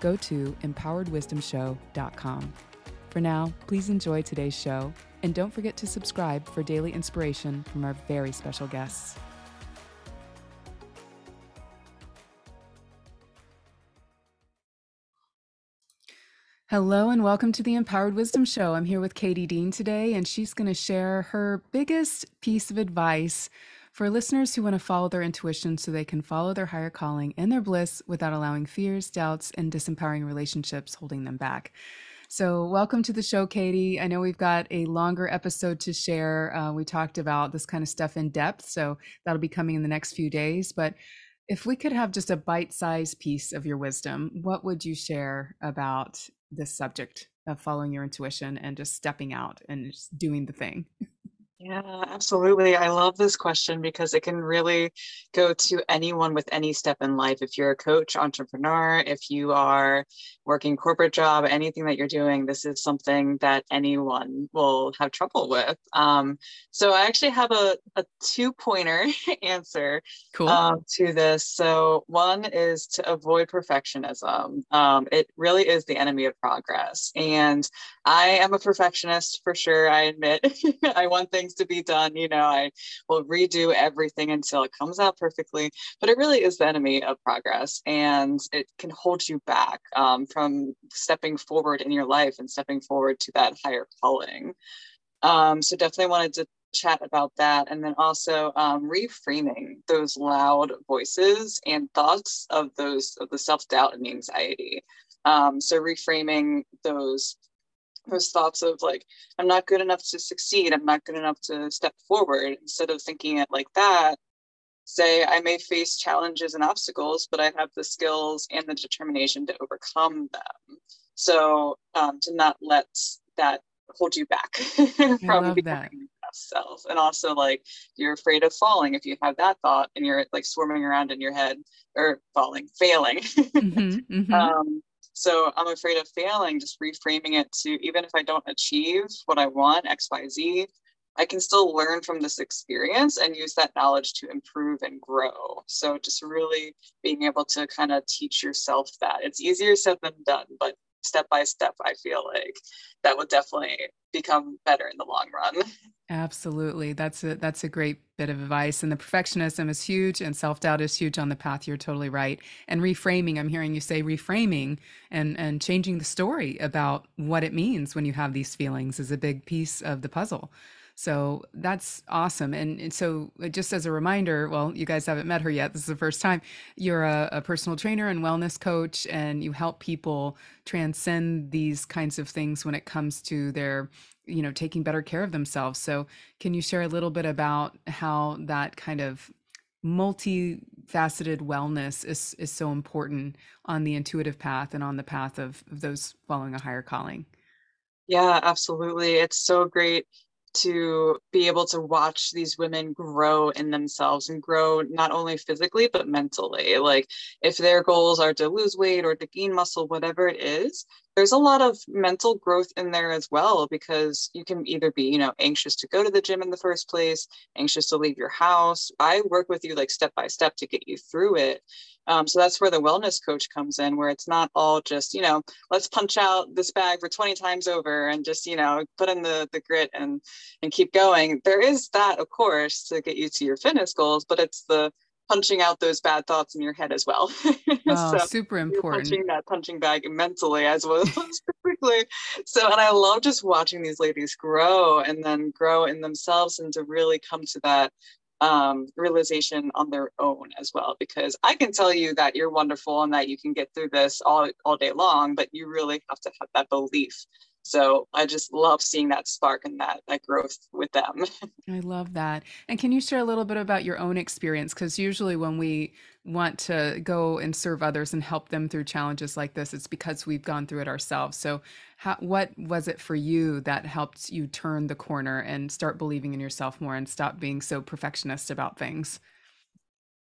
go to empoweredwisdomshow.com. For now, please enjoy today's show, and don't forget to subscribe for daily inspiration from our very special guests. Hello and welcome to the Empowered Wisdom Show. I'm here with Katie Dean today, and she's going to share her biggest piece of advice for listeners who want to follow their intuition so they can follow their higher calling and their bliss without allowing fears, doubts, and disempowering relationships holding them back. So, welcome to the show, Katie. I know we've got a longer episode to share. Uh, we talked about this kind of stuff in depth, so that'll be coming in the next few days. But if we could have just a bite sized piece of your wisdom, what would you share about this subject of following your intuition and just stepping out and just doing the thing? Yeah, absolutely. I love this question because it can really go to anyone with any step in life. If you're a coach, entrepreneur, if you are working corporate job, anything that you're doing, this is something that anyone will have trouble with. Um, so I actually have a, a two pointer answer cool. um, to this. So one is to avoid perfectionism. Um, it really is the enemy of progress. And I am a perfectionist for sure. I admit I want things to be done. You know, I will redo everything until it comes out perfectly, but it really is the enemy of progress and it can hold you back um, from stepping forward in your life and stepping forward to that higher calling. Um, so definitely wanted to chat about that and then also um, reframing those loud voices and thoughts of those of the self-doubt and anxiety um, so reframing those those thoughts of like i'm not good enough to succeed i'm not good enough to step forward. Instead of thinking it like that say i may face challenges and obstacles but i have the skills and the determination to overcome them. So um, to not let that hold you back from becoming best self. And also like you're afraid of falling if you have that thought and you're like swarming around in your head or falling failing. Mm-hmm, mm-hmm. Um, so I'm afraid of failing, just reframing it to even if I don't achieve what I want, XYZ, I can still learn from this experience and use that knowledge to improve and grow. So just really being able to kind of teach yourself that. It's easier said than done, but step by step, I feel like that would definitely become better in the long run. Absolutely. That's a that's a great bit of advice. And the perfectionism is huge and self-doubt is huge on the path. You're totally right. And reframing, I'm hearing you say reframing and and changing the story about what it means when you have these feelings is a big piece of the puzzle. So that's awesome. And, and, so, uh, just as a reminder, well, you guys haven't met her yet. This is the first time. You're a, a, personal trainer and wellness coach, and you help people transcend these kinds of things when it comes to their, you know, taking better care of themselves. So, can you share a little bit about how that kind of multifaceted wellness is, is so important on the intuitive path and on the path of, of those following a higher calling? Yeah, absolutely. It's so great to be able to watch these women grow in themselves and grow not only physically but mentally. Like if their goals are to lose weight or to gain muscle whatever it is there's a lot of mental growth in there as well because you can either be you know anxious to go to the gym in the first place anxious to leave your house i work with you like step by step to get you through it um, so that's where the wellness coach comes in, where it's not all just, you know, let's punch out this bag for 20 times over and just, you know, put in the, the grit and, and keep going. There is that, of course, to get you to your fitness goals, but it's the punching out those bad thoughts in your head as well. Oh, so super important. Punching that punching bag mentally as well as physically. So, and I love just watching these ladies grow and then grow in themselves and to really come to that um, realization on their own as well because i can tell you that you're wonderful and that you can get through this all, all day long but you really have to have that belief so i just love seeing that spark and that that growth with them i love that and can you share a little bit about your own experience because usually when we want to go and serve others and help them through challenges like this, it's because we've gone through it ourselves. So, how, what was it for you that helped you turn the corner and start believing in yourself more and stop being so perfectionist about things?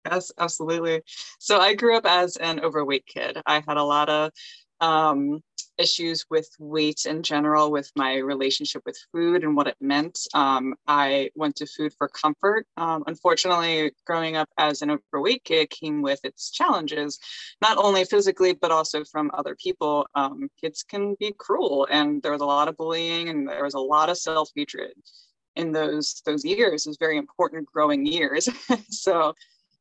Yes, absolutely. So I grew up as an overweight kid. I had a lot of um, issues with weight in general, with my relationship with food and what it meant. Um, I went to food for comfort. Um, unfortunately, growing up as an overweight kid came with its challenges, not only physically, but also from other people. Um, kids can be cruel, and there was a lot of bullying, and there was a lot of self hatred in those those years. It was very important growing years. so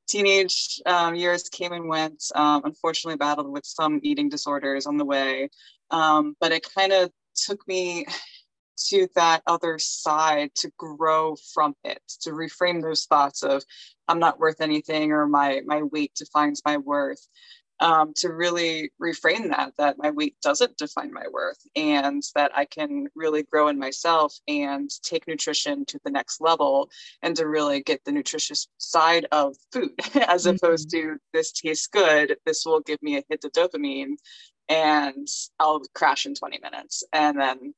teenage um, years came and went. Um, unfortunately, battled with some eating disorders on the way, um, but it kind of took me to that other side to grow from it, to reframe those thoughts of I'm not worth anything or my my weight defines my worth um, to really reframe that that my weight doesn't define my worth and that i can really grow in myself and take nutrition to the next level and to really get the nutritious side of food as mm-hmm. opposed to this tastes good this will give me a hit of dopamine and i'll crash in 20 minutes and then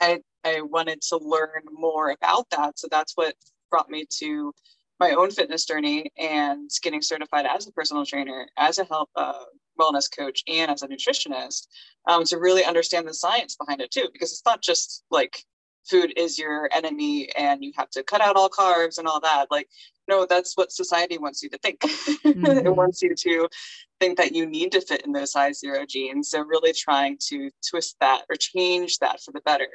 i i wanted to learn more about that so that's what brought me to my own fitness journey and getting certified as a personal trainer, as a health uh, wellness coach, and as a nutritionist um, to really understand the science behind it too. Because it's not just like food is your enemy and you have to cut out all carbs and all that. Like, no, that's what society wants you to think. Mm-hmm. it wants you to think that you need to fit in those size zero jeans. So, really trying to twist that or change that for the better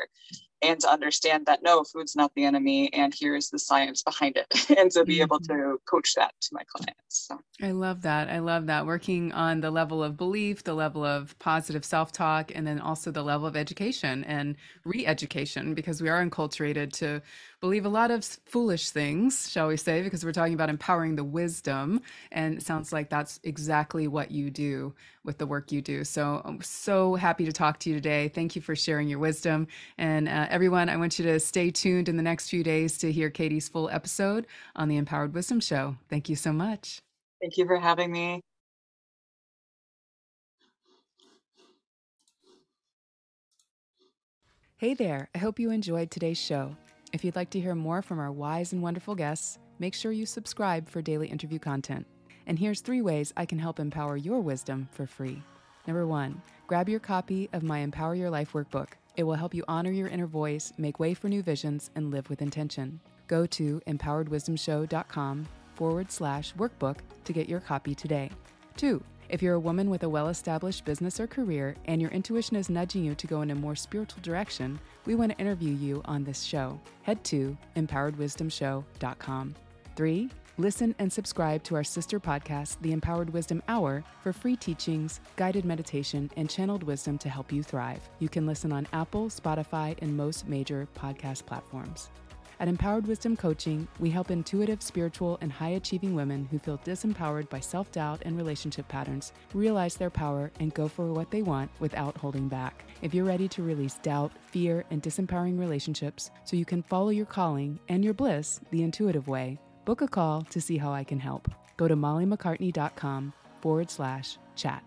and to understand that no, food's not the enemy, and here's the science behind it, and to be mm-hmm. able to coach that to my clients. So. I love that. I love that. Working on the level of belief, the level of positive self talk, and then also the level of education and re education, because we are enculturated to believe a lot of foolish things, shall we say, because we're talking about empowering the wisdom. And it sounds like that's exactly what you do with the work you do. So I'm so happy to talk to you today. Thank you for sharing your wisdom. And uh, everyone, I want you to stay tuned in the next few days to hear Katie's full episode on the Empowered Wisdom Show. Thank you so much. Thank you for having me. Hey there, I hope you enjoyed today's show. If you'd like to hear more from our wise and wonderful guests, make sure you subscribe for daily interview content. And here's three ways I can help empower your wisdom for free. Number one, grab your copy of my Empower Your Life workbook. It will help you honor your inner voice, make way for new visions, and live with intention. Go to empoweredwisdomshow.com forward slash workbook to get your copy today. Two, if you're a woman with a well established business or career and your intuition is nudging you to go in a more spiritual direction, we want to interview you on this show. Head to empoweredwisdomshow.com. Three, listen and subscribe to our sister podcast, The Empowered Wisdom Hour, for free teachings, guided meditation, and channeled wisdom to help you thrive. You can listen on Apple, Spotify, and most major podcast platforms. At Empowered Wisdom Coaching, we help intuitive, spiritual, and high achieving women who feel disempowered by self doubt and relationship patterns realize their power and go for what they want without holding back. If you're ready to release doubt, fear, and disempowering relationships so you can follow your calling and your bliss the intuitive way, book a call to see how I can help. Go to mollymaccartney.com forward slash chat.